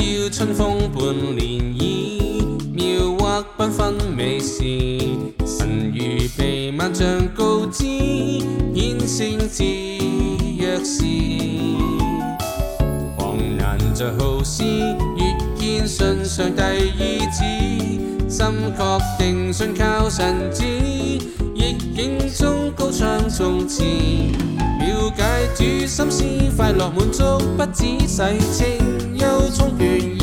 要春风伴涟漪，描画缤纷美事。神预被万象告知，显性子，若是狂人在豪斯，遇见信上帝意子，心确定信靠神旨。逆境中高唱颂词，了解主心思，快乐满足，不止洗清忧中怨。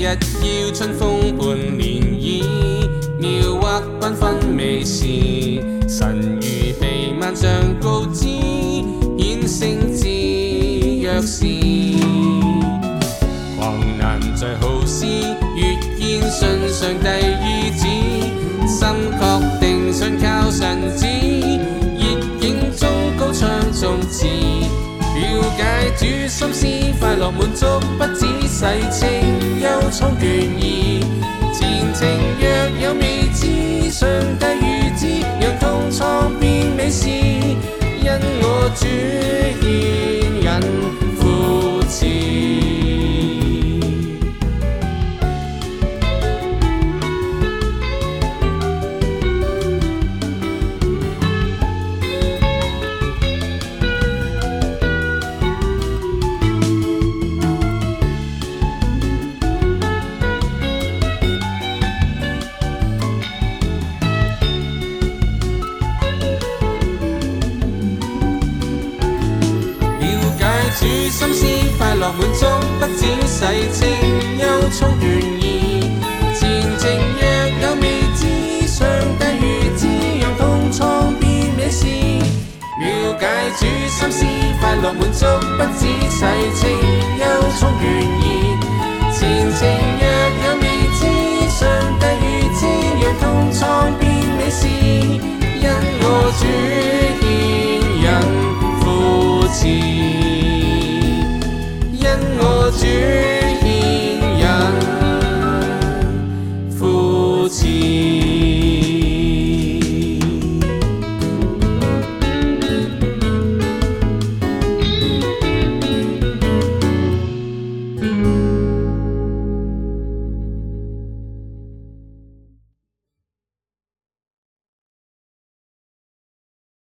日要春風伴漣漪，妙或繽紛未時，神如被萬象告知，衍生至若是。狂難在好詩，越見信上帝意旨，心確定信靠神旨，熱境中高唱頌詞，了解主心思。快乐满足，不止细情忧创倦意。前程若有未知，上帝预知，让痛创变美事，因我主。心思快乐满足，不止洗清忧、衷倦意。前情若有未知，上帝预知，让痛创变美事。了解主心思快乐满足，不止洗清忧、衷倦意。前情若有未知，上帝预知，让痛创变美事。因我主。